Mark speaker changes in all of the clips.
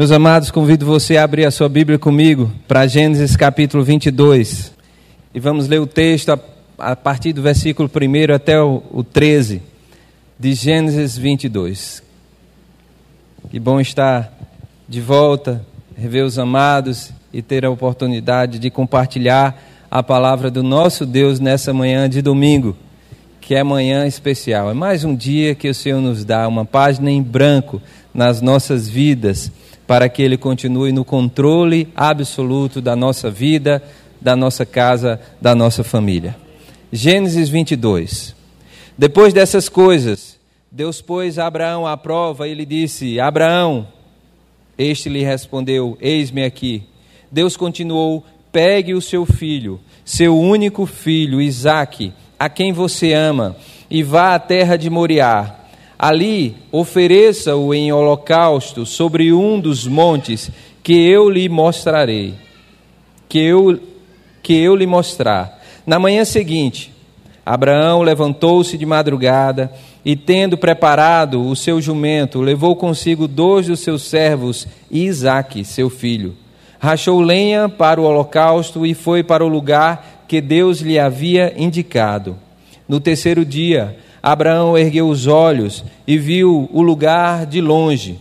Speaker 1: Meus amados, convido você a abrir a sua Bíblia comigo para Gênesis capítulo 22. E vamos ler o texto a, a partir do versículo 1 até o, o 13 de Gênesis 22. Que bom estar de volta, rever os amados e ter a oportunidade de compartilhar a palavra do nosso Deus nessa manhã de domingo, que é manhã especial. É mais um dia que o Senhor nos dá, uma página em branco nas nossas vidas para que Ele continue no controle absoluto da nossa vida, da nossa casa, da nossa família. Gênesis 22. Depois dessas coisas, Deus pôs Abraão à prova e lhe disse: Abraão, este lhe respondeu: Eis-me aqui. Deus continuou: Pegue o seu filho, seu único filho, Isaque, a quem você ama, e vá à terra de Moriá Ali ofereça-o em holocausto sobre um dos montes que eu lhe mostrarei. Que eu, que eu lhe mostrar. Na manhã seguinte, Abraão levantou-se de madrugada e, tendo preparado o seu jumento, levou consigo dois dos seus servos e Isaque, seu filho. Rachou lenha para o holocausto e foi para o lugar que Deus lhe havia indicado. No terceiro dia, Abraão ergueu os olhos e viu o lugar de longe.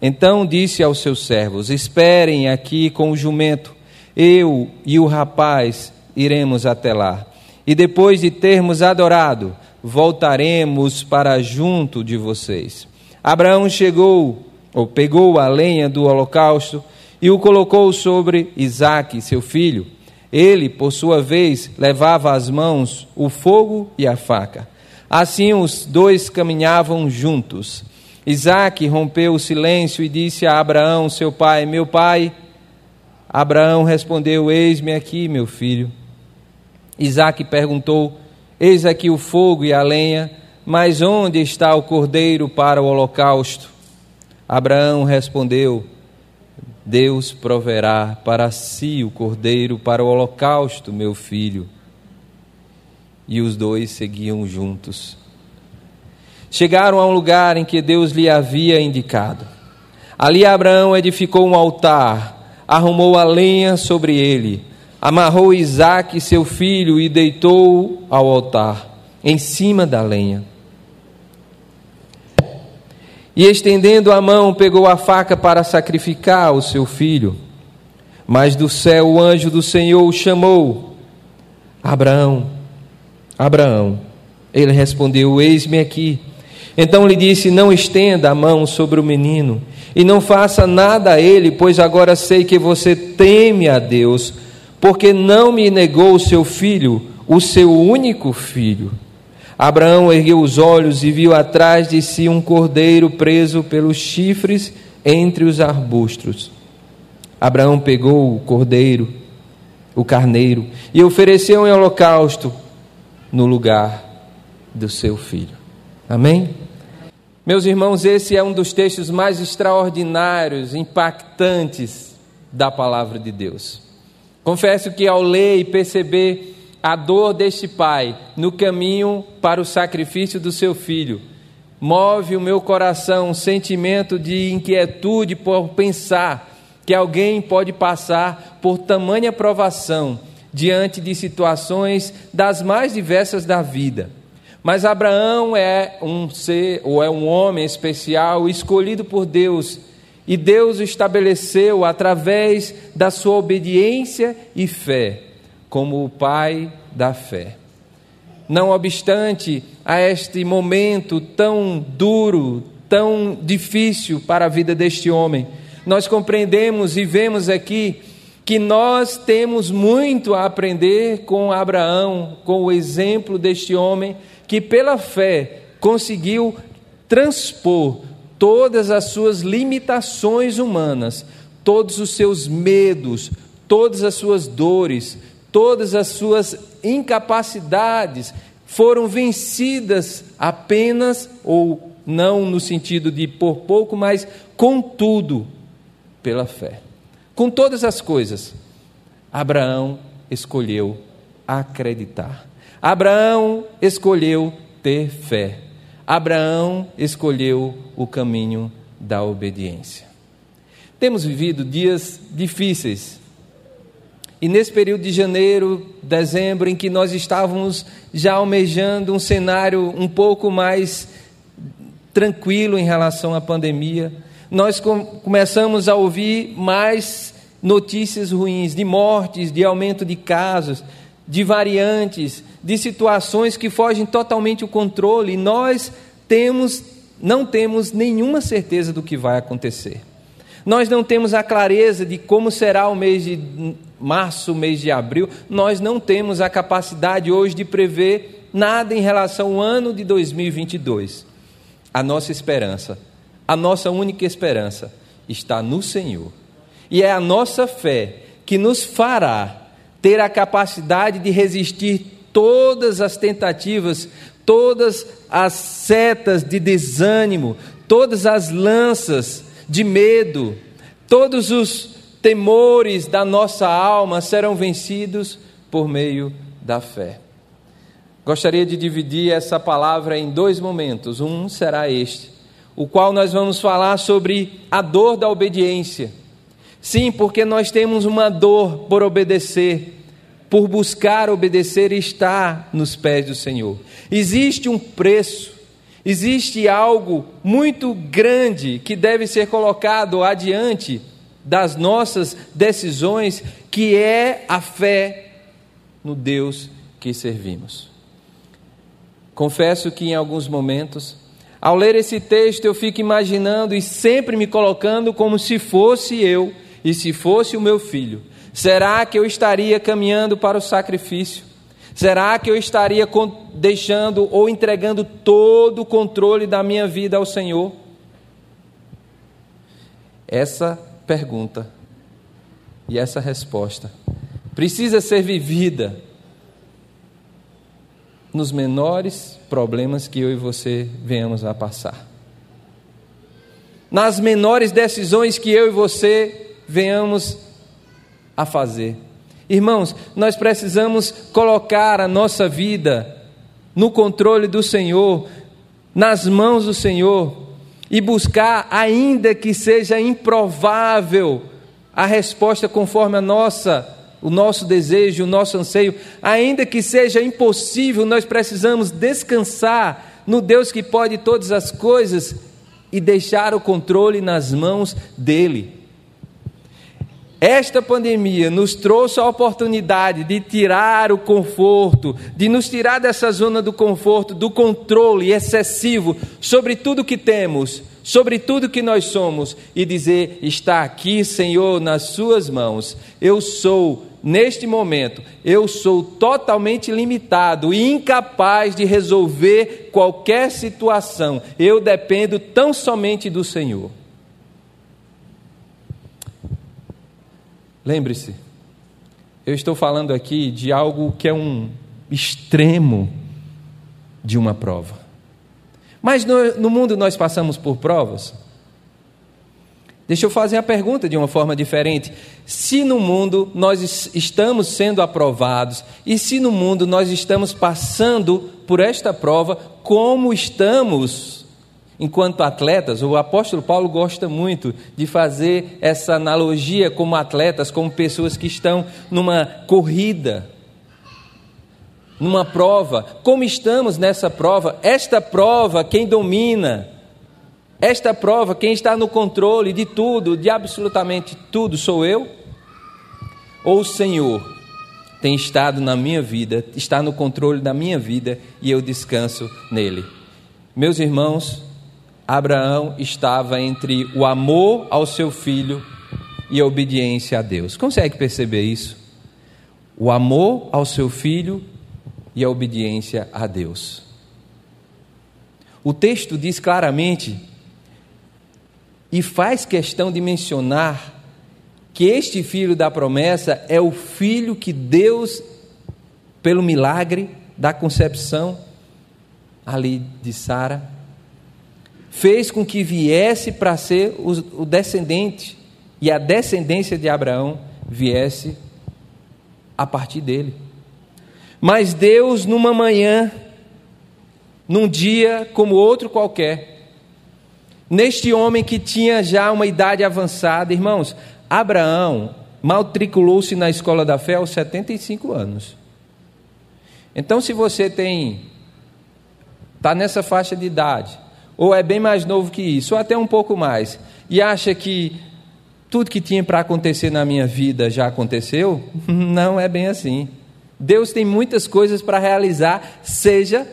Speaker 1: Então disse aos seus servos: Esperem aqui com o jumento, eu e o rapaz iremos até lá. E depois de termos adorado, voltaremos para junto de vocês. Abraão chegou, ou pegou a lenha do holocausto e o colocou sobre Isaque, seu filho ele, por sua vez, levava às mãos o fogo e a faca. Assim os dois caminhavam juntos. Isaac rompeu o silêncio e disse a Abraão, seu pai: Meu pai. Abraão respondeu: Eis-me aqui, meu filho. Isaac perguntou: Eis aqui o fogo e a lenha, mas onde está o cordeiro para o holocausto? Abraão respondeu: Deus proverá para si o cordeiro para o holocausto, meu filho. E os dois seguiam juntos. Chegaram a um lugar em que Deus lhe havia indicado. Ali Abraão edificou um altar, arrumou a lenha sobre ele, amarrou Isaque, seu filho, e deitou ao altar, em cima da lenha. E estendendo a mão, pegou a faca para sacrificar o seu filho. Mas do céu o anjo do Senhor o chamou: Abraão, Abraão. Ele respondeu: Eis-me aqui. Então lhe disse: Não estenda a mão sobre o menino e não faça nada a ele, pois agora sei que você teme a Deus, porque não me negou o seu filho, o seu único filho. Abraão ergueu os olhos e viu atrás de si um cordeiro preso pelos chifres entre os arbustos. Abraão pegou o cordeiro, o carneiro, e ofereceu em holocausto no lugar do seu filho. Amém? Meus irmãos, esse é um dos textos mais extraordinários, impactantes da palavra de Deus. Confesso que ao ler e perceber a dor deste pai no caminho para o sacrifício do seu filho. Move o meu coração um sentimento de inquietude por pensar que alguém pode passar por tamanha provação diante de situações das mais diversas da vida. Mas Abraão é um ser ou é um homem especial escolhido por Deus, e Deus o estabeleceu através da sua obediência e fé como o pai da fé. Não obstante a este momento tão duro, tão difícil para a vida deste homem, nós compreendemos e vemos aqui que nós temos muito a aprender com Abraão, com o exemplo deste homem que, pela fé, conseguiu transpor todas as suas limitações humanas, todos os seus medos, todas as suas dores, todas as suas incapacidades foram vencidas apenas, ou não no sentido de por pouco, mas contudo, pela fé. Com todas as coisas, Abraão escolheu acreditar. Abraão escolheu ter fé. Abraão escolheu o caminho da obediência. Temos vivido dias difíceis. E nesse período de janeiro, dezembro, em que nós estávamos já almejando um cenário um pouco mais tranquilo em relação à pandemia, nós com, começamos a ouvir mais notícias ruins de mortes, de aumento de casos, de variantes, de situações que fogem totalmente o controle, e nós temos não temos nenhuma certeza do que vai acontecer. Nós não temos a clareza de como será o mês de março, o mês de abril. Nós não temos a capacidade hoje de prever nada em relação ao ano de 2022. A nossa esperança, a nossa única esperança está no Senhor. E é a nossa fé que nos fará ter a capacidade de resistir todas as tentativas, todas as setas de desânimo, todas as lanças de medo, todos os temores da nossa alma serão vencidos por meio da fé. Gostaria de dividir essa palavra em dois momentos. Um será este, o qual nós vamos falar sobre a dor da obediência. Sim, porque nós temos uma dor por obedecer, por buscar obedecer e estar nos pés do Senhor. Existe um preço, existe algo muito grande que deve ser colocado adiante das nossas decisões, que é a fé no Deus que servimos. Confesso que em alguns momentos, ao ler esse texto, eu fico imaginando e sempre me colocando como se fosse eu e se fosse o meu filho. Será que eu estaria caminhando para o sacrifício? Será que eu estaria deixando ou entregando todo o controle da minha vida ao Senhor? Essa pergunta e essa resposta precisa ser vivida nos menores problemas que eu e você venhamos a passar. Nas menores decisões que eu e você venhamos a fazer. Irmãos, nós precisamos colocar a nossa vida no controle do Senhor, nas mãos do Senhor, e buscar, ainda que seja improvável, a resposta conforme a nossa, o nosso desejo, o nosso anseio, ainda que seja impossível, nós precisamos descansar no Deus que pode todas as coisas e deixar o controle nas mãos dele. Esta pandemia nos trouxe a oportunidade de tirar o conforto, de nos tirar dessa zona do conforto, do controle excessivo sobre tudo que temos, sobre tudo que nós somos e dizer: está aqui, Senhor, nas Suas mãos. Eu sou, neste momento, eu sou totalmente limitado e incapaz de resolver qualquer situação. Eu dependo tão somente do Senhor. Lembre-se, eu estou falando aqui de algo que é um extremo de uma prova. Mas no, no, mundo nós passamos por provas. Deixa eu fazer a pergunta de uma forma diferente. Se no mundo nós estamos sendo aprovados, e se no mundo nós estamos passando por esta prova, como estamos Enquanto atletas, o apóstolo Paulo gosta muito de fazer essa analogia como atletas, como pessoas que estão numa corrida, numa prova. Como estamos nessa prova? Esta prova, quem domina, esta prova, quem está no controle de tudo, de absolutamente tudo, sou eu? Ou o Senhor tem estado na minha vida, está no controle da minha vida e eu descanso nele? Meus irmãos, Abraão estava entre o amor ao seu filho e a obediência a Deus. Consegue perceber isso? O amor ao seu filho e a obediência a Deus. O texto diz claramente e faz questão de mencionar que este filho da promessa é o filho que Deus, pelo milagre da concepção ali de Sara, fez com que viesse para ser o, descendente, e a descendência de Abraão viesse a partir dele. Mas Deus, numa manhã, num dia como outro qualquer, neste homem que tinha já uma idade avançada. Irmãos, Abraão matriculou-se na escola da fé aos 75 anos. Então, se você tem está nessa faixa de idade, ou é bem mais novo que isso, ou até um pouco mais, e acha que tudo que tinha para acontecer na minha vida já aconteceu, não é bem assim. Deus tem muitas coisas para realizar, seja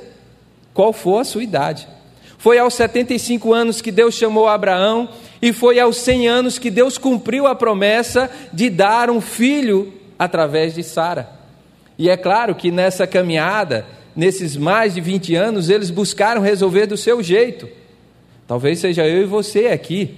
Speaker 1: qual for a sua idade. Foi aos 75 anos que Deus chamou Abraão, e foi aos 100 anos que Deus cumpriu a promessa de dar um filho através de Sara. E é claro que nessa caminhada, nesses mais de 20 anos, eles buscaram resolver do seu jeito. Talvez seja eu e você aqui.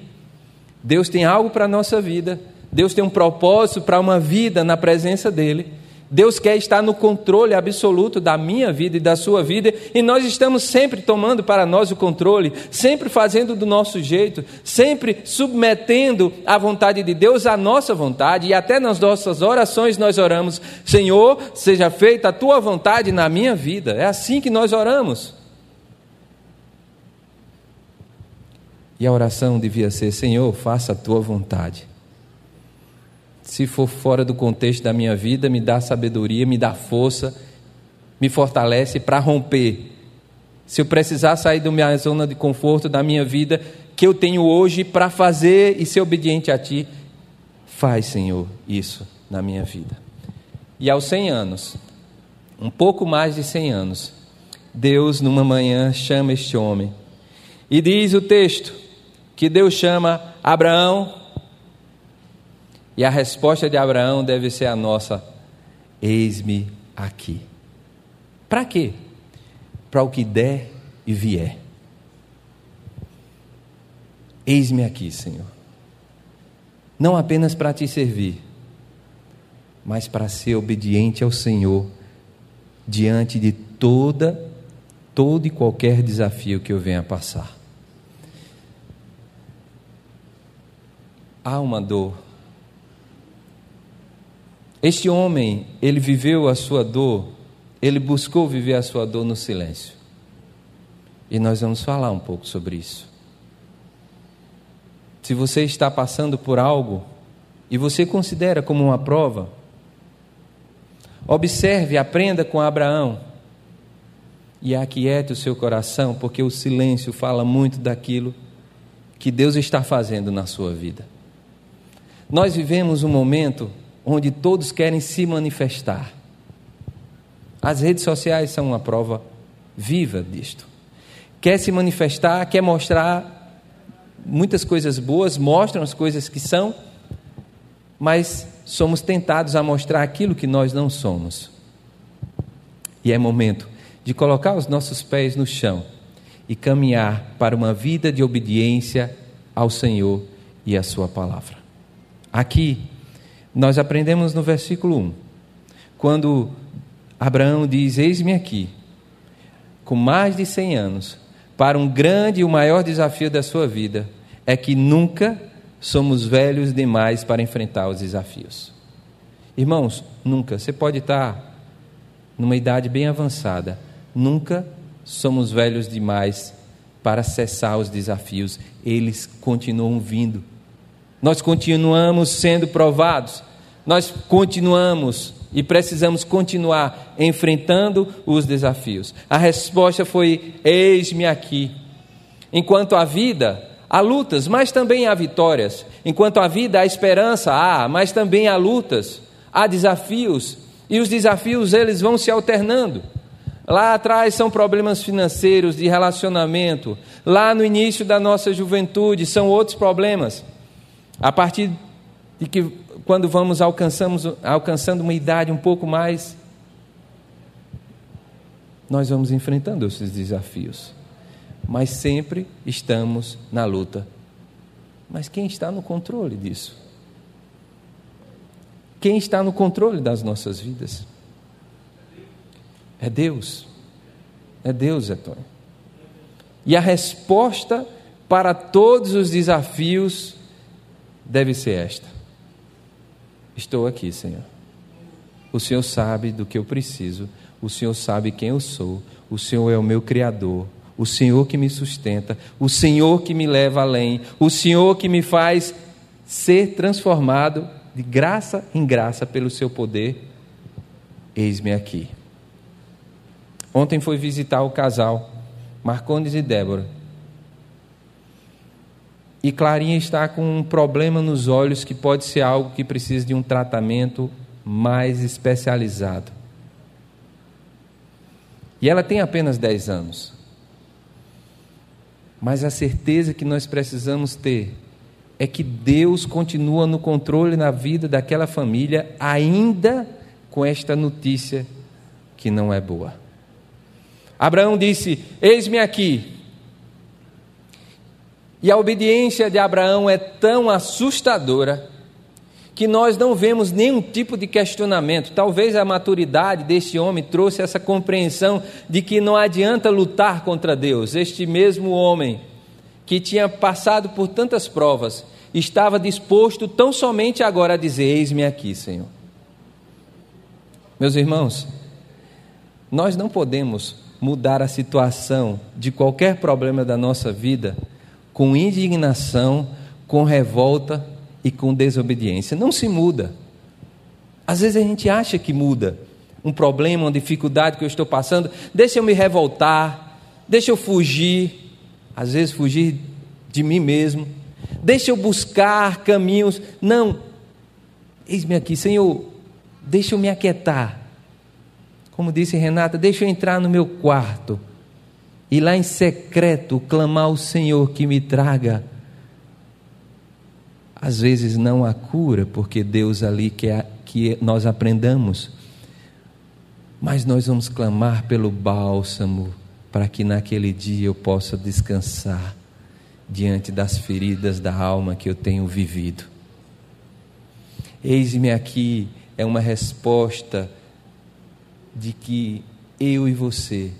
Speaker 1: Deus tem algo para a nossa vida, Deus tem um propósito para uma vida na presença dEle. Deus quer estar no controle absoluto da minha vida e da sua vida, e nós estamos sempre tomando para nós o controle, sempre fazendo do nosso jeito, sempre submetendo a vontade de Deus à nossa vontade, e até nas nossas orações nós oramos: Senhor, seja feita a tua vontade na minha vida. É assim que nós oramos. E a oração devia ser: Senhor, faça a tua vontade. Se for fora do contexto da minha vida, me dá sabedoria, me dá força, me fortalece para romper. Se eu precisar sair da minha zona de conforto da minha vida, que eu tenho hoje para fazer e ser obediente a Ti, faz, Senhor, isso na minha vida. E aos 100 anos, um pouco mais de 100 anos, Deus, numa manhã, chama este homem. E diz o texto que Deus chama Abraão, e a resposta de Abraão deve ser a nossa: Eis-me aqui. Para quê? Para o que der e vier. Eis-me aqui, Senhor. Não apenas para te servir, mas para ser obediente ao Senhor diante de toda, todo e qualquer desafio que eu venha passar. Há uma dor este homem, ele viveu a sua dor, ele buscou viver a sua dor no silêncio. E nós vamos falar um pouco sobre isso. Se você está passando por algo e você considera como uma prova, observe, aprenda com Abraão e aquiete o seu coração, porque o silêncio fala muito daquilo que Deus está fazendo na sua vida. Nós vivemos um momento onde todos querem se manifestar. As redes sociais são uma prova viva disto. Quer se manifestar, quer mostrar muitas coisas boas, mostram as coisas que são, mas somos tentados a mostrar aquilo que nós não somos. E é momento de colocar os nossos pés no chão e caminhar para uma vida de obediência ao Senhor e à Sua palavra. Aqui, nós aprendemos no versículo 1, quando Abraão diz: Eis-me aqui, com mais de 100 anos, para um grande e o maior desafio da sua vida, é que nunca somos velhos demais para enfrentar os desafios. Irmãos, nunca, você pode estar numa idade bem avançada, nunca somos velhos demais para cessar os desafios, eles continuam vindo. Nós continuamos sendo provados, nós continuamos e precisamos continuar enfrentando os desafios. A resposta foi: Eis-me aqui. Enquanto há vida, há lutas, mas também há vitórias. Enquanto há vida, há esperança, há, mas também há lutas, há desafios, e os desafios eles vão se alternando. Lá atrás são problemas financeiros, de relacionamento. Lá no início da nossa juventude são outros problemas. A partir de que quando vamos alcançamos, alcançando uma idade um pouco mais, nós vamos enfrentando esses desafios. Mas sempre estamos na luta. Mas quem está no controle disso? Quem está no controle das nossas vidas? É Deus. É Deus, Antônio. E a resposta para todos os desafios deve ser esta: Estou aqui, Senhor. O Senhor sabe do que eu preciso, o Senhor sabe quem eu sou, o Senhor é o meu Criador, o Senhor que me sustenta, o Senhor que me leva além, o Senhor que me faz ser transformado de graça em graça pelo seu poder. Eis-me aqui. Ontem fui visitar o casal, Marcondes e Débora. E Clarinha está com um problema nos olhos que pode ser algo que precisa de um tratamento mais especializado. E ela tem apenas 10 anos. Mas a certeza que nós precisamos ter é que Deus continua no controle na vida daquela família, ainda com esta notícia que não é boa. Abraão disse: Eis-me aqui. E a obediência de Abraão é tão assustadora que nós não vemos nenhum tipo de questionamento. Talvez a maturidade deste homem trouxe essa compreensão de que não adianta lutar contra Deus. Este mesmo homem que tinha passado por tantas provas estava disposto tão somente agora a dizer: Eis-me aqui, Senhor. Meus irmãos, nós não podemos mudar a situação de qualquer problema da nossa vida com indignação, com revolta e com desobediência. Não se muda. Às vezes a gente acha que muda um problema, uma dificuldade que eu estou passando, deixa eu me revoltar, deixa eu fugir, às vezes fugir de mim mesmo, deixa eu buscar caminhos. Não, eis-me aqui, Senhor, deixa eu me aquietar. Como disse Renata, deixa eu entrar no meu quarto e lá em secreto clamar ao Senhor que me traga às vezes não há cura, porque Deus ali quer que nós aprendamos. Mas nós vamos clamar pelo bálsamo, para que naquele dia eu possa descansar diante das feridas da alma que eu tenho vivido. Eis-me aqui é uma resposta de que eu e você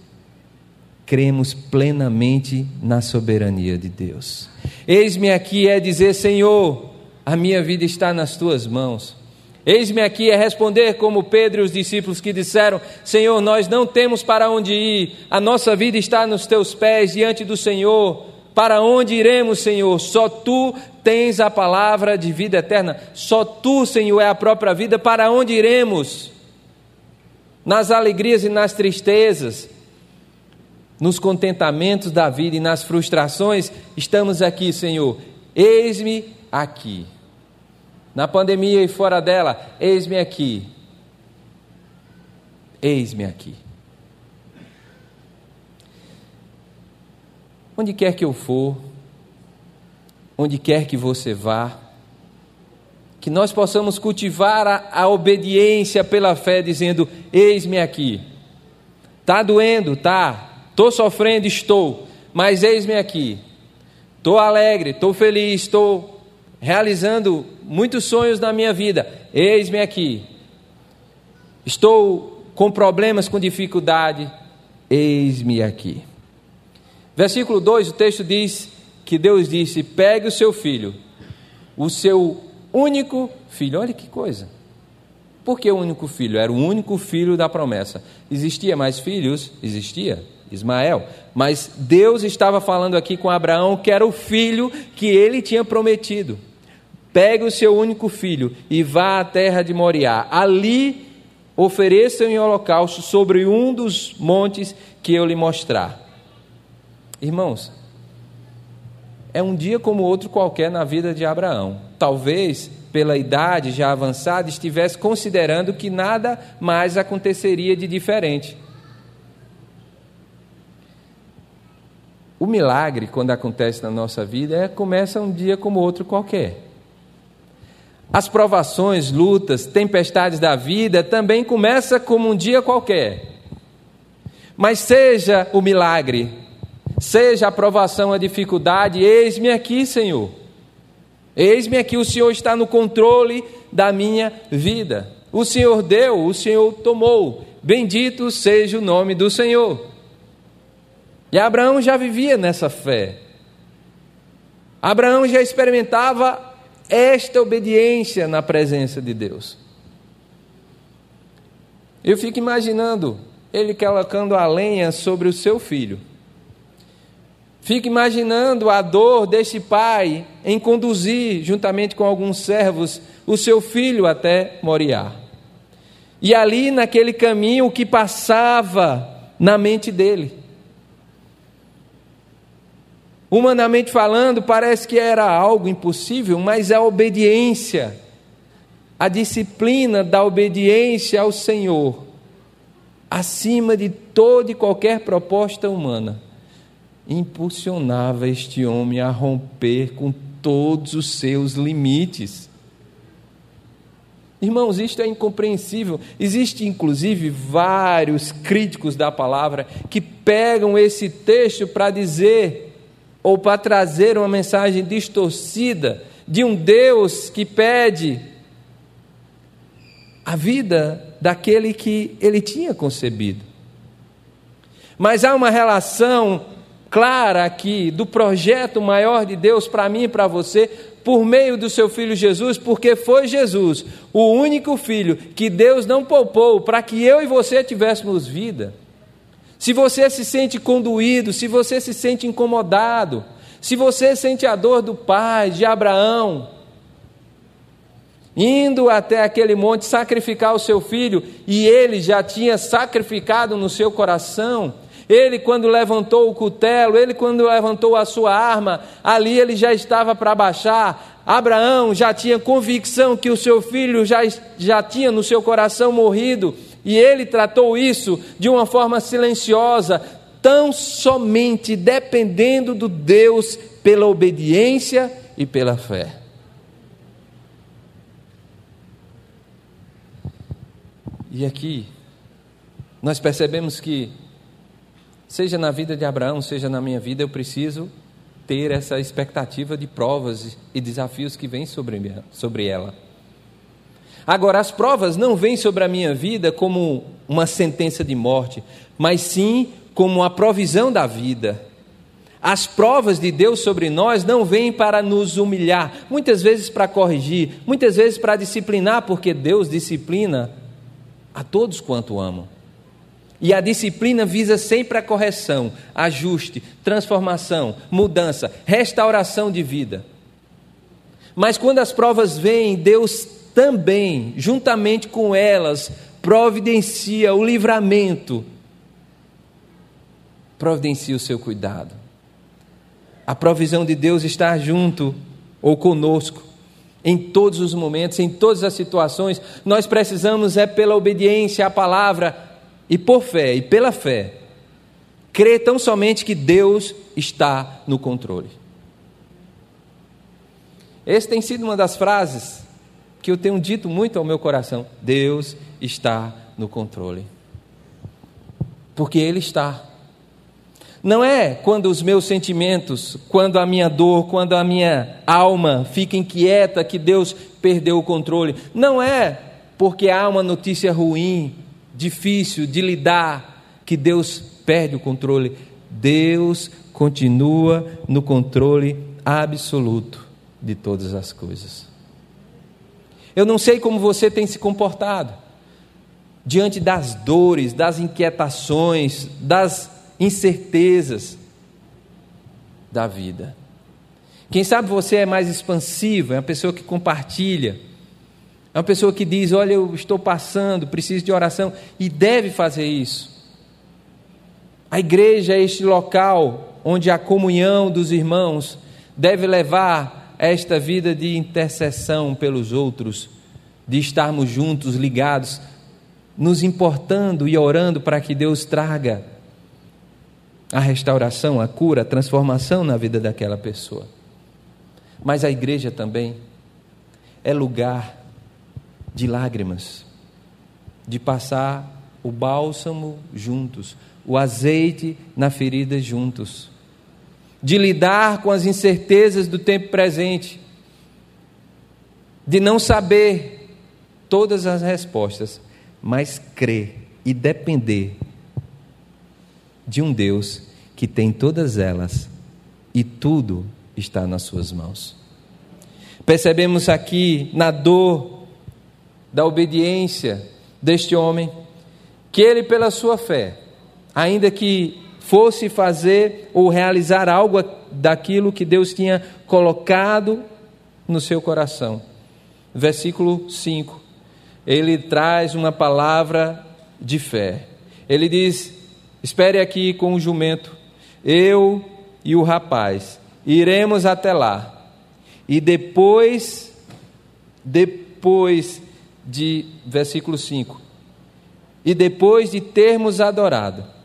Speaker 1: cremos plenamente na soberania de Deus. Eis-me aqui é dizer, Senhor, a minha vida está nas tuas mãos. Eis-me aqui é responder como Pedro e os discípulos que disseram: Senhor, nós não temos para onde ir, a nossa vida está nos teus pés diante do Senhor. Para onde iremos, Senhor? Só tu tens a palavra de vida eterna. Só tu, Senhor, é a própria vida. Para onde iremos? Nas alegrias e nas tristezas, nos contentamentos da vida e nas frustrações, estamos aqui, Senhor. Eis-me aqui. Na pandemia e fora dela, eis-me aqui. Eis-me aqui. Onde quer que eu for, onde quer que você vá, que nós possamos cultivar a, a obediência pela fé, dizendo: Eis-me aqui. Está doendo, tá? Estou sofrendo, estou, mas eis-me aqui. Estou alegre, estou feliz, estou realizando muitos sonhos na minha vida. Eis-me aqui. Estou com problemas, com dificuldade. Eis-me aqui. Versículo 2, o texto diz que Deus disse: Pegue o seu filho, o seu único filho. Olha que coisa. Por que o único filho? Era o único filho da promessa. Existia mais filhos? Existia. Ismael. Mas Deus estava falando aqui com Abraão que era o filho que ele tinha prometido. Pegue o seu único filho e vá à terra de Moriá. Ali ofereça em holocausto sobre um dos montes que eu lhe mostrar. Irmãos, é um dia como outro qualquer na vida de Abraão. Talvez, pela idade já avançada, estivesse considerando que nada mais aconteceria de diferente. O milagre, quando acontece na nossa vida, é, começa um dia como outro qualquer. As provações, lutas, tempestades da vida também começam como um dia qualquer. Mas seja o milagre, seja a provação, a dificuldade, eis-me aqui, Senhor. Eis-me aqui, o Senhor está no controle da minha vida. O Senhor deu, o Senhor tomou. Bendito seja o nome do Senhor. E Abraão já vivia nessa fé. Abraão já experimentava esta obediência na presença de Deus. Eu fico imaginando ele colocando a lenha sobre o seu filho. Fica imaginando a dor deste pai em conduzir, juntamente com alguns servos, o seu filho até Moriá. E ali, naquele caminho, o que passava na mente dele. Humanamente falando, parece que era algo impossível, mas a obediência, a disciplina da obediência ao Senhor, acima de toda e qualquer proposta humana, impulsionava este homem a romper com todos os seus limites. Irmãos, isto é incompreensível. Existem, inclusive, vários críticos da palavra que pegam esse texto para dizer ou para trazer uma mensagem distorcida de um Deus que pede a vida daquele que ele tinha concebido. Mas há uma relação clara aqui do projeto maior de Deus para mim e para você, por meio do seu filho Jesus, porque foi Jesus, o único filho que Deus não poupou para que eu e você tivéssemos vida. Se você se sente conduído, se você se sente incomodado, se você sente a dor do pai, de Abraão, indo até aquele monte sacrificar o seu filho, e ele já tinha sacrificado no seu coração, ele, quando levantou o cutelo, ele, quando levantou a sua arma, ali ele já estava para baixar. Abraão já tinha convicção que o seu filho já, já tinha no seu coração morrido, e ele tratou isso de uma forma silenciosa, tão somente dependendo do Deus pela obediência e pela fé. E aqui, nós percebemos que Seja na vida de Abraão, seja na minha vida, eu preciso ter essa expectativa de provas e desafios que vêm sobre, sobre ela. Agora, as provas não vêm sobre a minha vida como uma sentença de morte, mas sim como a provisão da vida. As provas de Deus sobre nós não vêm para nos humilhar, muitas vezes para corrigir, muitas vezes para disciplinar, porque Deus disciplina a todos quanto amam. E a disciplina visa sempre a correção, ajuste, transformação, mudança, restauração de vida. Mas quando as provas vêm, Deus também, juntamente com elas, providencia o livramento, providencia o seu cuidado. A provisão de Deus está junto ou conosco em todos os momentos, em todas as situações. Nós precisamos é pela obediência à palavra e por fé e pela fé, crer tão somente que Deus está no controle. Essa tem sido uma das frases que eu tenho dito muito ao meu coração: Deus está no controle. Porque Ele está. Não é quando os meus sentimentos, quando a minha dor, quando a minha alma fica inquieta que Deus perdeu o controle. Não é porque há uma notícia ruim difícil de lidar, que Deus perde o controle. Deus continua no controle absoluto de todas as coisas. Eu não sei como você tem se comportado diante das dores, das inquietações, das incertezas da vida. Quem sabe você é mais expansivo, é uma pessoa que compartilha é uma pessoa que diz: Olha, eu estou passando, preciso de oração, e deve fazer isso. A igreja é este local onde a comunhão dos irmãos deve levar esta vida de intercessão pelos outros, de estarmos juntos, ligados, nos importando e orando para que Deus traga a restauração, a cura, a transformação na vida daquela pessoa. Mas a igreja também é lugar de lágrimas, de passar o bálsamo juntos, o azeite na ferida juntos, de lidar com as incertezas do tempo presente, de não saber todas as respostas, mas crer e depender de um Deus que tem todas elas e tudo está nas suas mãos. Percebemos aqui na dor da obediência deste homem, que ele, pela sua fé, ainda que fosse fazer ou realizar algo daquilo que Deus tinha colocado no seu coração. Versículo 5. Ele traz uma palavra de fé. Ele diz: Espere aqui com o jumento, eu e o rapaz, iremos até lá. E depois, depois de, versículo 5, e depois de termos adorado,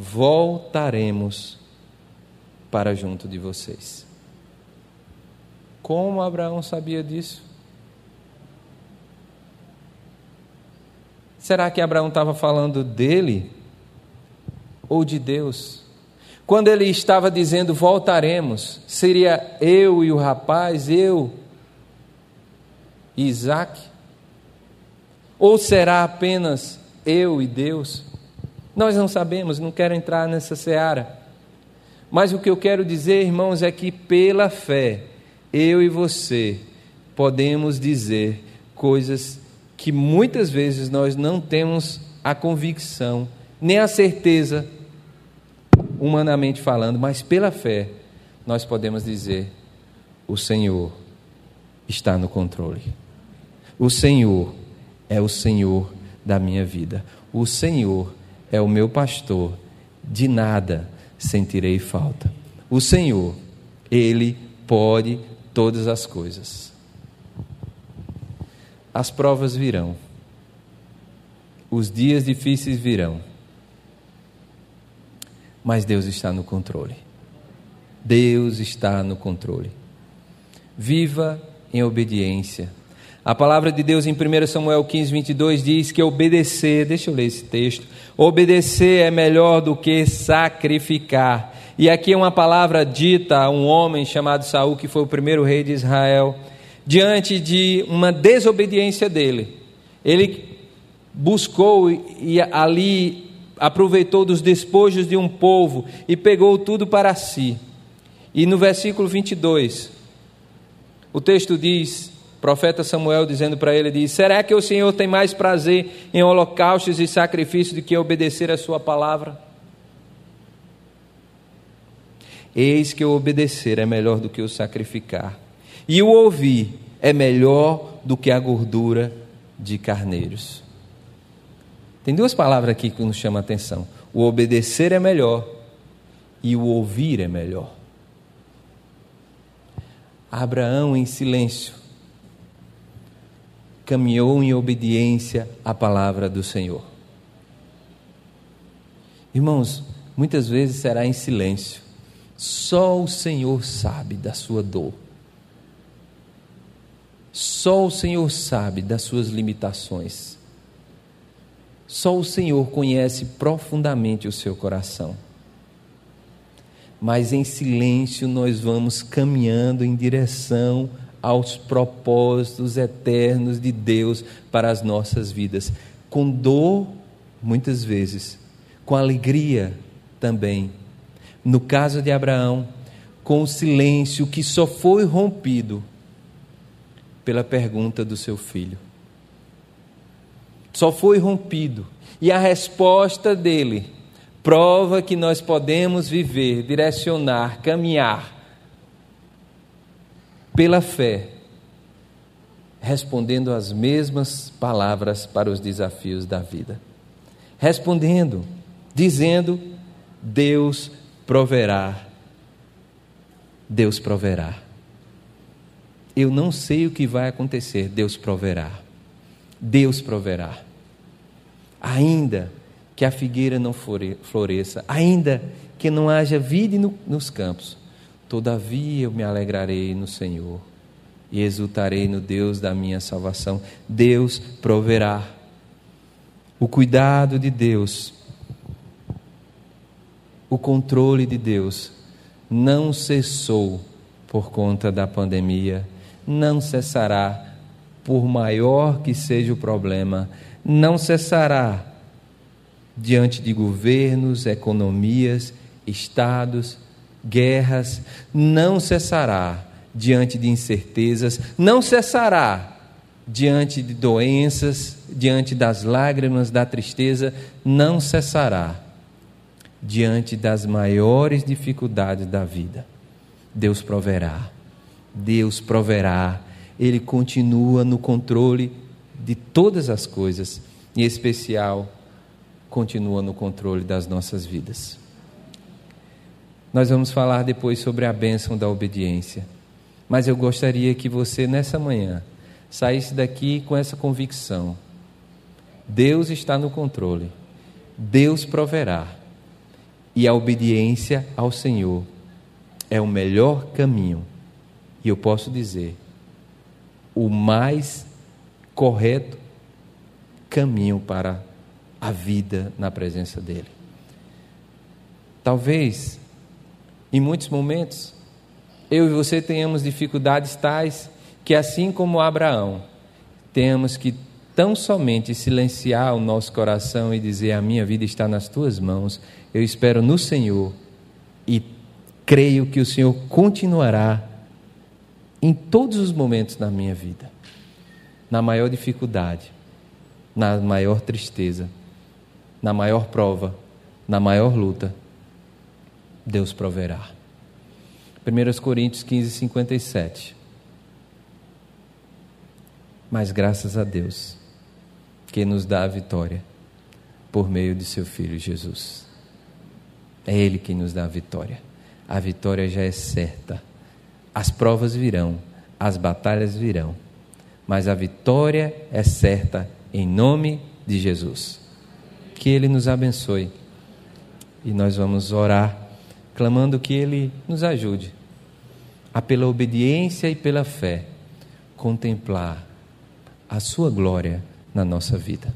Speaker 1: voltaremos para junto de vocês. Como Abraão sabia disso? Será que Abraão estava falando dele ou de Deus? Quando ele estava dizendo voltaremos, seria eu e o rapaz, eu e Isaac? Ou será apenas eu e Deus? Nós não sabemos, não quero entrar nessa seara. Mas o que eu quero dizer, irmãos, é que pela fé, eu e você podemos dizer coisas que muitas vezes nós não temos a convicção, nem a certeza, humanamente falando, mas pela fé, nós podemos dizer: o Senhor está no controle. O Senhor é o Senhor da minha vida. O Senhor é o meu pastor. De nada sentirei falta. O Senhor, Ele pode todas as coisas as provas virão, os dias difíceis virão, mas Deus está no controle. Deus está no controle. Viva em obediência. A palavra de Deus em 1 Samuel 15, 22 diz que obedecer, deixa eu ler esse texto, obedecer é melhor do que sacrificar. E aqui é uma palavra dita a um homem chamado Saul, que foi o primeiro rei de Israel diante de uma desobediência dele. Ele buscou e ali aproveitou dos despojos de um povo e pegou tudo para si. E no versículo 22, o texto diz, profeta Samuel dizendo para ele, diz, será que o Senhor tem mais prazer em holocaustos e sacrifícios do que obedecer a sua palavra? Eis que o obedecer é melhor do que o sacrificar e o ouvir é melhor do que a gordura de carneiros. Tem duas palavras aqui que nos chamam a atenção: o obedecer é melhor e o ouvir é melhor. Abraão, em silêncio, caminhou em obediência à palavra do Senhor. Irmãos, muitas vezes será em silêncio. Só o Senhor sabe da sua dor. Só o Senhor sabe das suas limitações. Só o Senhor conhece profundamente o seu coração. Mas em silêncio nós vamos caminhando em direção aos propósitos eternos de Deus para as nossas vidas, com dor, muitas vezes, com alegria também. No caso de Abraão, com o silêncio que só foi rompido pela pergunta do seu filho. Só foi rompido. E a resposta dele prova que nós podemos viver, direcionar, caminhar pela fé, respondendo as mesmas palavras para os desafios da vida. Respondendo, dizendo: Deus proverá. Deus proverá. Eu não sei o que vai acontecer, Deus proverá. Deus proverá. Ainda que a figueira não floresça, ainda que não haja vida nos campos, todavia eu me alegrarei no Senhor e exultarei no Deus da minha salvação. Deus proverá. O cuidado de Deus, o controle de Deus não cessou por conta da pandemia não cessará, por maior que seja o problema, não cessará diante de governos, economias, estados, guerras, não cessará diante de incertezas, não cessará diante de doenças, diante das lágrimas, da tristeza, não cessará diante das maiores dificuldades da vida. Deus proverá. Deus proverá. Ele continua no controle de todas as coisas, em especial, continua no controle das nossas vidas. Nós vamos falar depois sobre a bênção da obediência. Mas eu gostaria que você, nessa manhã, saísse daqui com essa convicção: Deus está no controle, Deus proverá, e a obediência ao Senhor é o melhor caminho, e eu posso dizer, o mais correto caminho para a vida na presença dEle. Talvez em muitos momentos, eu e você tenhamos dificuldades tais que, assim como Abraão, temos que tão somente silenciar o nosso coração e dizer: A minha vida está nas tuas mãos, eu espero no Senhor e creio que o Senhor continuará em todos os momentos da minha vida, na maior dificuldade, na maior tristeza, na maior prova, na maior luta Deus proverá. 1 Coríntios 15, 57. Mas graças a Deus, que nos dá a vitória por meio de seu Filho Jesus. É Ele quem nos dá a vitória. A vitória já é certa. As provas virão, as batalhas virão, mas a vitória é certa em nome de Jesus. Que Ele nos abençoe. E nós vamos orar clamando que Ele nos ajude a, pela obediência e pela fé, contemplar a Sua glória na nossa vida.